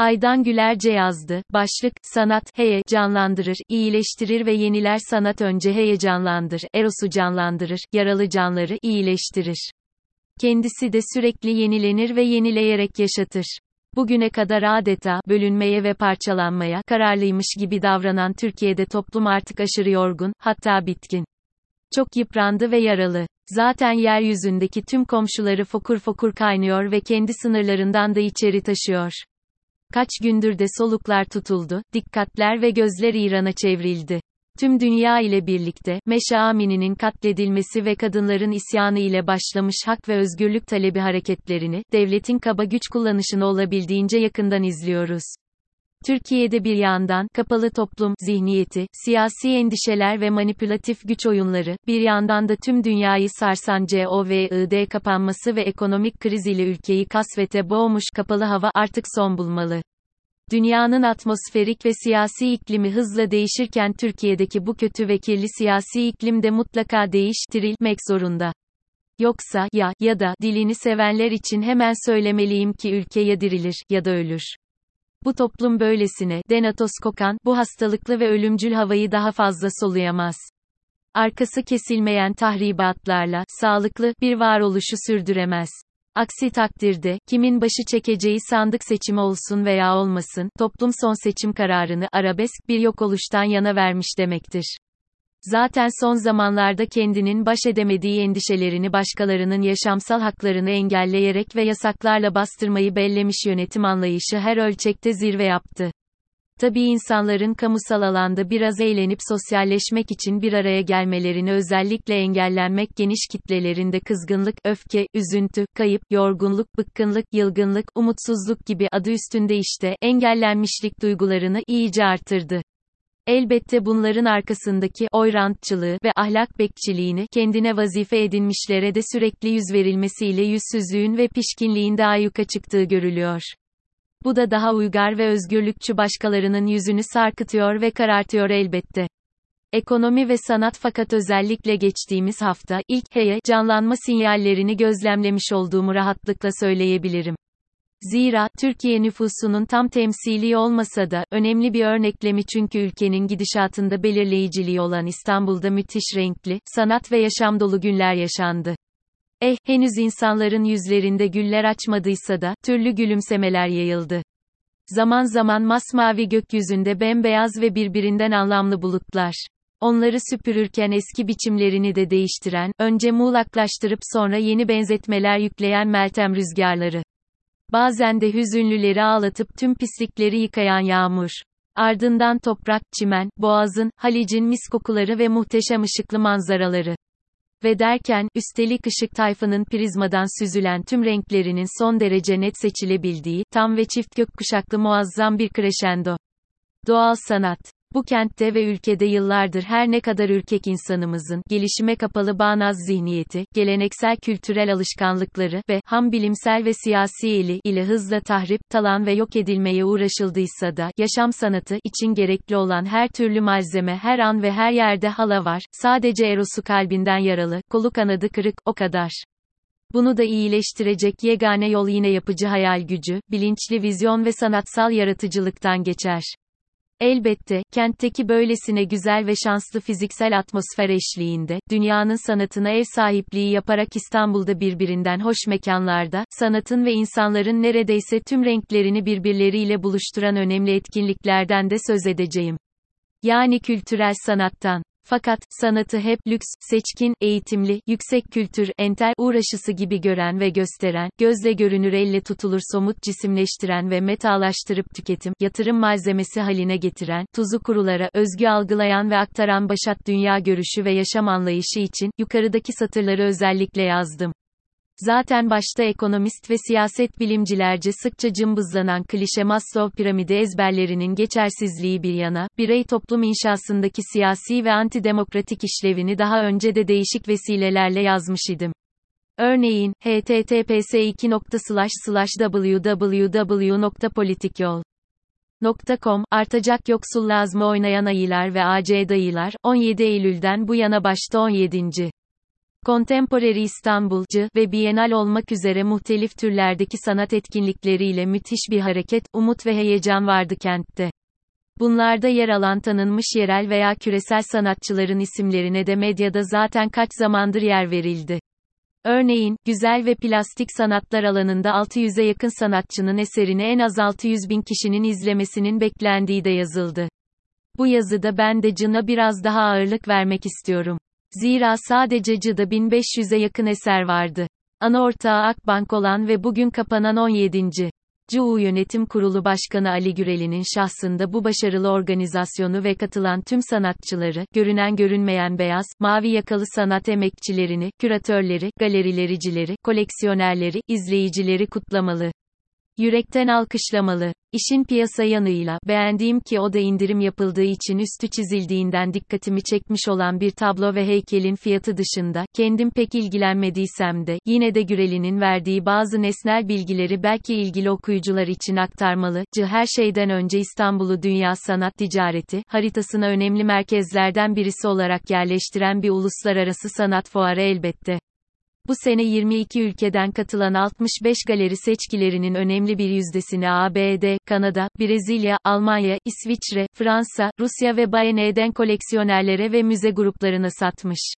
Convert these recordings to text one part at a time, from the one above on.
Aydan Gülerce yazdı. Başlık, sanat, heye, canlandırır, iyileştirir ve yeniler sanat önce heyecanlandır, erosu canlandırır, yaralı canları iyileştirir. Kendisi de sürekli yenilenir ve yenileyerek yaşatır. Bugüne kadar adeta, bölünmeye ve parçalanmaya, kararlıymış gibi davranan Türkiye'de toplum artık aşırı yorgun, hatta bitkin. Çok yıprandı ve yaralı. Zaten yeryüzündeki tüm komşuları fokur fokur kaynıyor ve kendi sınırlarından da içeri taşıyor. Kaç gündür de soluklar tutuldu, dikkatler ve gözler İran'a çevrildi. Tüm dünya ile birlikte, Meşe Amini'nin katledilmesi ve kadınların isyanı ile başlamış hak ve özgürlük talebi hareketlerini, devletin kaba güç kullanışını olabildiğince yakından izliyoruz. Türkiye'de bir yandan, kapalı toplum, zihniyeti, siyasi endişeler ve manipülatif güç oyunları, bir yandan da tüm dünyayı sarsan COVID kapanması ve ekonomik kriz ile ülkeyi kasvete boğmuş kapalı hava artık son bulmalı. Dünyanın atmosferik ve siyasi iklimi hızla değişirken Türkiye'deki bu kötü ve kirli siyasi iklim de mutlaka değiştirilmek zorunda. Yoksa, ya, ya da, dilini sevenler için hemen söylemeliyim ki ülke ya dirilir, ya da ölür. Bu toplum böylesine, denatos kokan, bu hastalıklı ve ölümcül havayı daha fazla soluyamaz. Arkası kesilmeyen tahribatlarla, sağlıklı, bir varoluşu sürdüremez. Aksi takdirde, kimin başı çekeceği sandık seçimi olsun veya olmasın, toplum son seçim kararını, arabesk, bir yok oluştan yana vermiş demektir. Zaten son zamanlarda kendinin baş edemediği endişelerini başkalarının yaşamsal haklarını engelleyerek ve yasaklarla bastırmayı bellemiş yönetim anlayışı her ölçekte zirve yaptı. Tabii insanların kamusal alanda biraz eğlenip sosyalleşmek için bir araya gelmelerini özellikle engellenmek geniş kitlelerinde kızgınlık, öfke, üzüntü, kayıp, yorgunluk, bıkkınlık, yılgınlık, umutsuzluk gibi adı üstünde işte engellenmişlik duygularını iyice artırdı. Elbette bunların arkasındaki oyrantçılığı ve ahlak bekçiliğini kendine vazife edinmişlere de sürekli yüz verilmesiyle yüzsüzlüğün ve pişkinliğin daha yuka çıktığı görülüyor. Bu da daha uygar ve özgürlükçü başkalarının yüzünü sarkıtıyor ve karartıyor elbette. Ekonomi ve sanat fakat özellikle geçtiğimiz hafta, ilk heye, canlanma sinyallerini gözlemlemiş olduğumu rahatlıkla söyleyebilirim. Zira, Türkiye nüfusunun tam temsili olmasa da, önemli bir örneklemi çünkü ülkenin gidişatında belirleyiciliği olan İstanbul'da müthiş renkli, sanat ve yaşam dolu günler yaşandı. Eh, henüz insanların yüzlerinde güller açmadıysa da, türlü gülümsemeler yayıldı. Zaman zaman masmavi gökyüzünde bembeyaz ve birbirinden anlamlı bulutlar. Onları süpürürken eski biçimlerini de değiştiren, önce muğlaklaştırıp sonra yeni benzetmeler yükleyen Meltem rüzgarları. Bazen de hüzünlüleri ağlatıp tüm pislikleri yıkayan yağmur. Ardından toprak, çimen, boğazın, Halic'in mis kokuları ve muhteşem ışıklı manzaraları. Ve derken, üstelik ışık tayfının prizmadan süzülen tüm renklerinin son derece net seçilebildiği, tam ve çift gökkuşaklı muazzam bir crescendo. Doğal sanat. Bu kentte ve ülkede yıllardır her ne kadar ürkek insanımızın, gelişime kapalı bağnaz zihniyeti, geleneksel kültürel alışkanlıkları ve, ham bilimsel ve siyasi eli, ile hızla tahrip, talan ve yok edilmeye uğraşıldıysa da, yaşam sanatı, için gerekli olan her türlü malzeme her an ve her yerde hala var, sadece erosu kalbinden yaralı, kolu kanadı kırık, o kadar. Bunu da iyileştirecek yegane yol yine yapıcı hayal gücü, bilinçli vizyon ve sanatsal yaratıcılıktan geçer. Elbette, kentteki böylesine güzel ve şanslı fiziksel atmosfer eşliğinde, dünyanın sanatına ev sahipliği yaparak İstanbul'da birbirinden hoş mekanlarda, sanatın ve insanların neredeyse tüm renklerini birbirleriyle buluşturan önemli etkinliklerden de söz edeceğim. Yani kültürel sanattan. Fakat, sanatı hep lüks, seçkin, eğitimli, yüksek kültür, entel, uğraşısı gibi gören ve gösteren, gözle görünür elle tutulur somut cisimleştiren ve metalaştırıp tüketim, yatırım malzemesi haline getiren, tuzu kurulara, özgü algılayan ve aktaran başat dünya görüşü ve yaşam anlayışı için, yukarıdaki satırları özellikle yazdım. Zaten başta ekonomist ve siyaset bilimcilerce sıkça cımbızlanan klişe Maslow piramidi ezberlerinin geçersizliği bir yana, birey toplum inşasındaki siyasi ve antidemokratik işlevini daha önce de değişik vesilelerle yazmış idim. Örneğin, https www.politikyol.com, artacak yoksullazma oynayan ayılar ve AC dayılar, 17 Eylül'den bu yana başta 17. Contemporary İstanbulcu ve Bienal olmak üzere muhtelif türlerdeki sanat etkinlikleriyle müthiş bir hareket, umut ve heyecan vardı kentte. Bunlarda yer alan tanınmış yerel veya küresel sanatçıların isimlerine de medyada zaten kaç zamandır yer verildi. Örneğin, güzel ve plastik sanatlar alanında 600'e yakın sanatçının eserini en az 600 bin kişinin izlemesinin beklendiği de yazıldı. Bu yazıda ben de Cın'a biraz daha ağırlık vermek istiyorum. Zira sadece Cı'da 1500'e yakın eser vardı. Ana ortağı Akbank olan ve bugün kapanan 17. CU Yönetim Kurulu Başkanı Ali Güreli'nin şahsında bu başarılı organizasyonu ve katılan tüm sanatçıları, görünen görünmeyen beyaz, mavi yakalı sanat emekçilerini, küratörleri, galerilericileri, koleksiyonerleri, izleyicileri kutlamalı. Yürekten alkışlamalı. İşin piyasa yanıyla, beğendiğim ki o da indirim yapıldığı için üstü çizildiğinden dikkatimi çekmiş olan bir tablo ve heykelin fiyatı dışında, kendim pek ilgilenmediysem de, yine de Güreli'nin verdiği bazı nesnel bilgileri belki ilgili okuyucular için aktarmalı. C. Her şeyden önce İstanbul'u dünya sanat ticareti, haritasına önemli merkezlerden birisi olarak yerleştiren bir uluslararası sanat fuarı elbette. Bu sene 22 ülkeden katılan 65 galeri seçkilerinin önemli bir yüzdesini ABD, Kanada, Brezilya, Almanya, İsviçre, Fransa, Rusya ve BN'den koleksiyonerlere ve müze gruplarına satmış.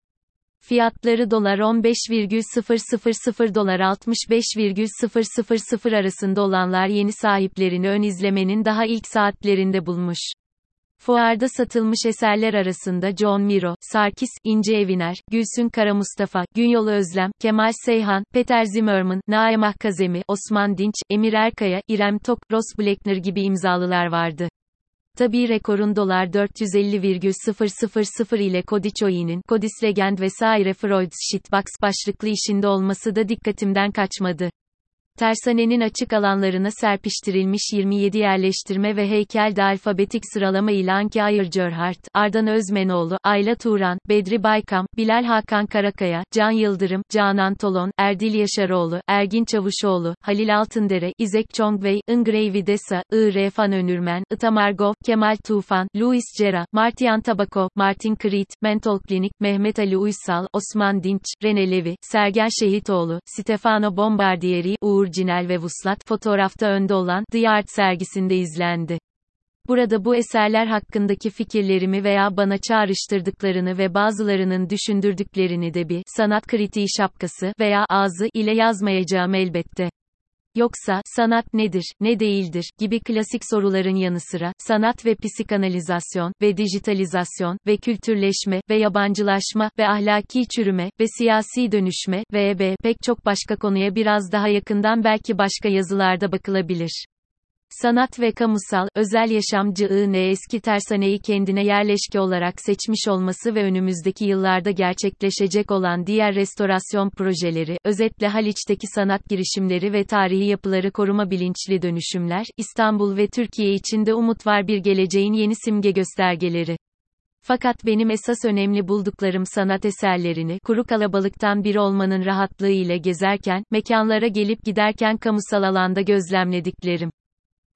Fiyatları dolar 15,000 dolar 65,000 arasında olanlar yeni sahiplerini ön izlemenin daha ilk saatlerinde bulmuş. Fuarda satılmış eserler arasında John Miro, Sarkis, İnce Eviner, Gülsün Kara Mustafa, Günyol Özlem, Kemal Seyhan, Peter Zimmerman, Naim Kazemi, Osman Dinç, Emir Erkaya, İrem Tok, Ross Blackner gibi imzalılar vardı. Tabii rekorun dolar 450,000 ile Kodiçoy'nin, Kodis Legend vesaire Freud's Shitbox başlıklı işinde olması da dikkatimden kaçmadı. Tersanenin açık alanlarına serpiştirilmiş 27 yerleştirme ve heykel de alfabetik sıralama ile Anki Ayırcörhart, Ardan Özmenoğlu, Ayla Turan, Bedri Baykam, Bilal Hakan Karakaya, Can Yıldırım, Canan Tolon, Erdil Yaşaroğlu, Ergin Çavuşoğlu, Halil Altındere, İzek Chongwei, Ingray Videsa, I. Refan Önürmen, Itamargov, Kemal Tufan, Louis Cera, Martian Tabakov, Martin Krit, Mentol Klinik, Mehmet Ali Uysal, Osman Dinç, Rene Levi, Sergen Şehitoğlu, Stefano Bombardieri, Uğur Cinel ve Vuslat fotoğrafta önde olan The Art sergisinde izlendi. Burada bu eserler hakkındaki fikirlerimi veya bana çağrıştırdıklarını ve bazılarının düşündürdüklerini de bir sanat kritiği şapkası veya ağzı ile yazmayacağım elbette. Yoksa, sanat nedir, ne değildir, gibi klasik soruların yanı sıra, sanat ve psikanalizasyon, ve dijitalizasyon, ve kültürleşme, ve yabancılaşma, ve ahlaki çürüme, ve siyasi dönüşme, ve b pek çok başka konuya biraz daha yakından belki başka yazılarda bakılabilir. Sanat ve kamusal, özel yaşamcılığı ne eski tersaneyi kendine yerleşke olarak seçmiş olması ve önümüzdeki yıllarda gerçekleşecek olan diğer restorasyon projeleri, özetle Haliç'teki sanat girişimleri ve tarihi yapıları koruma bilinçli dönüşümler, İstanbul ve Türkiye içinde umut var bir geleceğin yeni simge göstergeleri. Fakat benim esas önemli bulduklarım sanat eserlerini, kuru kalabalıktan biri olmanın rahatlığı ile gezerken, mekanlara gelip giderken kamusal alanda gözlemlediklerim.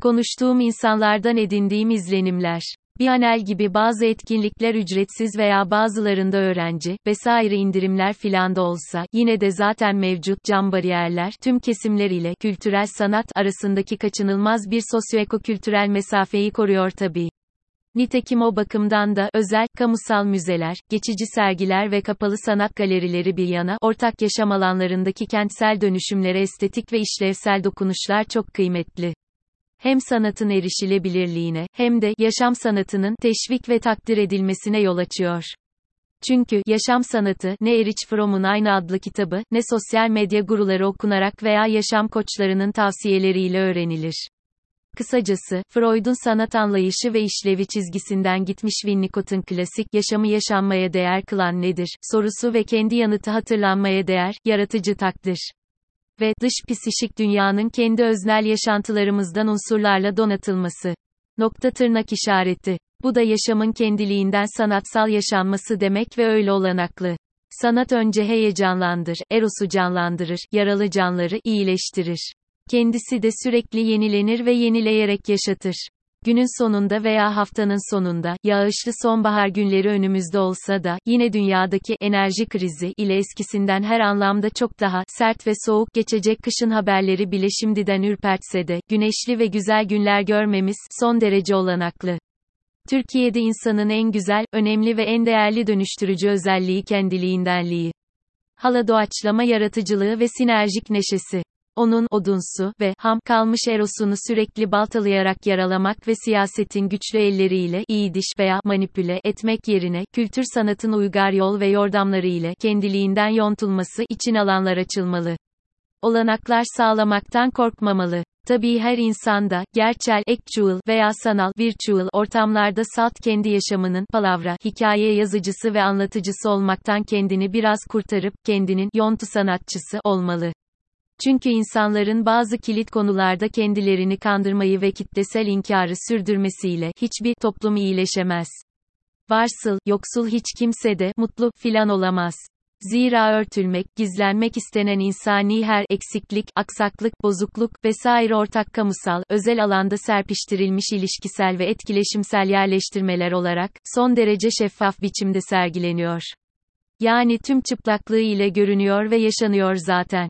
Konuştuğum insanlardan edindiğim izlenimler. Bianel gibi bazı etkinlikler ücretsiz veya bazılarında öğrenci, vesaire indirimler filan da olsa, yine de zaten mevcut cam bariyerler, tüm kesimler ile kültürel sanat arasındaki kaçınılmaz bir sosyoekokültürel mesafeyi koruyor tabii. Nitekim o bakımdan da, özel, kamusal müzeler, geçici sergiler ve kapalı sanat galerileri bir yana, ortak yaşam alanlarındaki kentsel dönüşümlere estetik ve işlevsel dokunuşlar çok kıymetli hem sanatın erişilebilirliğine, hem de yaşam sanatının teşvik ve takdir edilmesine yol açıyor. Çünkü yaşam sanatı ne Erich Fromm'un aynı adlı kitabı, ne sosyal medya guruları okunarak veya yaşam koçlarının tavsiyeleriyle öğrenilir. Kısacası, Freud'un sanat anlayışı ve işlevi çizgisinden gitmiş Winnicott'un klasik yaşamı yaşanmaya değer kılan nedir sorusu ve kendi yanıtı hatırlanmaya değer, yaratıcı takdir ve dış psişik dünyanın kendi öznel yaşantılarımızdan unsurlarla donatılması. Nokta tırnak işareti. Bu da yaşamın kendiliğinden sanatsal yaşanması demek ve öyle olanaklı. Sanat önce heyecanlandır, erosu canlandırır, yaralı canları iyileştirir. Kendisi de sürekli yenilenir ve yenileyerek yaşatır. Günün sonunda veya haftanın sonunda, yağışlı sonbahar günleri önümüzde olsa da, yine dünyadaki enerji krizi ile eskisinden her anlamda çok daha sert ve soğuk geçecek kışın haberleri bile şimdiden ürpertse de, güneşli ve güzel günler görmemiz son derece olanaklı. Türkiye'de insanın en güzel, önemli ve en değerli dönüştürücü özelliği kendiliğindenliği. Hala doğaçlama yaratıcılığı ve sinerjik neşesi. Onun, odunsu ve ham kalmış erosunu sürekli baltalayarak yaralamak ve siyasetin güçlü elleriyle iyi diş veya manipüle etmek yerine, kültür sanatın uygar yol ve yordamları ile kendiliğinden yontulması için alanlar açılmalı. Olanaklar sağlamaktan korkmamalı. Tabii her insanda, gerçel, actual veya sanal, virtual ortamlarda salt kendi yaşamının, palavra, hikaye yazıcısı ve anlatıcısı olmaktan kendini biraz kurtarıp, kendinin, yontu sanatçısı, olmalı. Çünkü insanların bazı kilit konularda kendilerini kandırmayı ve kitlesel inkarı sürdürmesiyle, hiçbir toplum iyileşemez. Varsıl, yoksul hiç kimse de, mutlu, filan olamaz. Zira örtülmek, gizlenmek istenen insani her eksiklik, aksaklık, bozukluk vesaire ortak kamusal, özel alanda serpiştirilmiş ilişkisel ve etkileşimsel yerleştirmeler olarak son derece şeffaf biçimde sergileniyor. Yani tüm çıplaklığı ile görünüyor ve yaşanıyor zaten.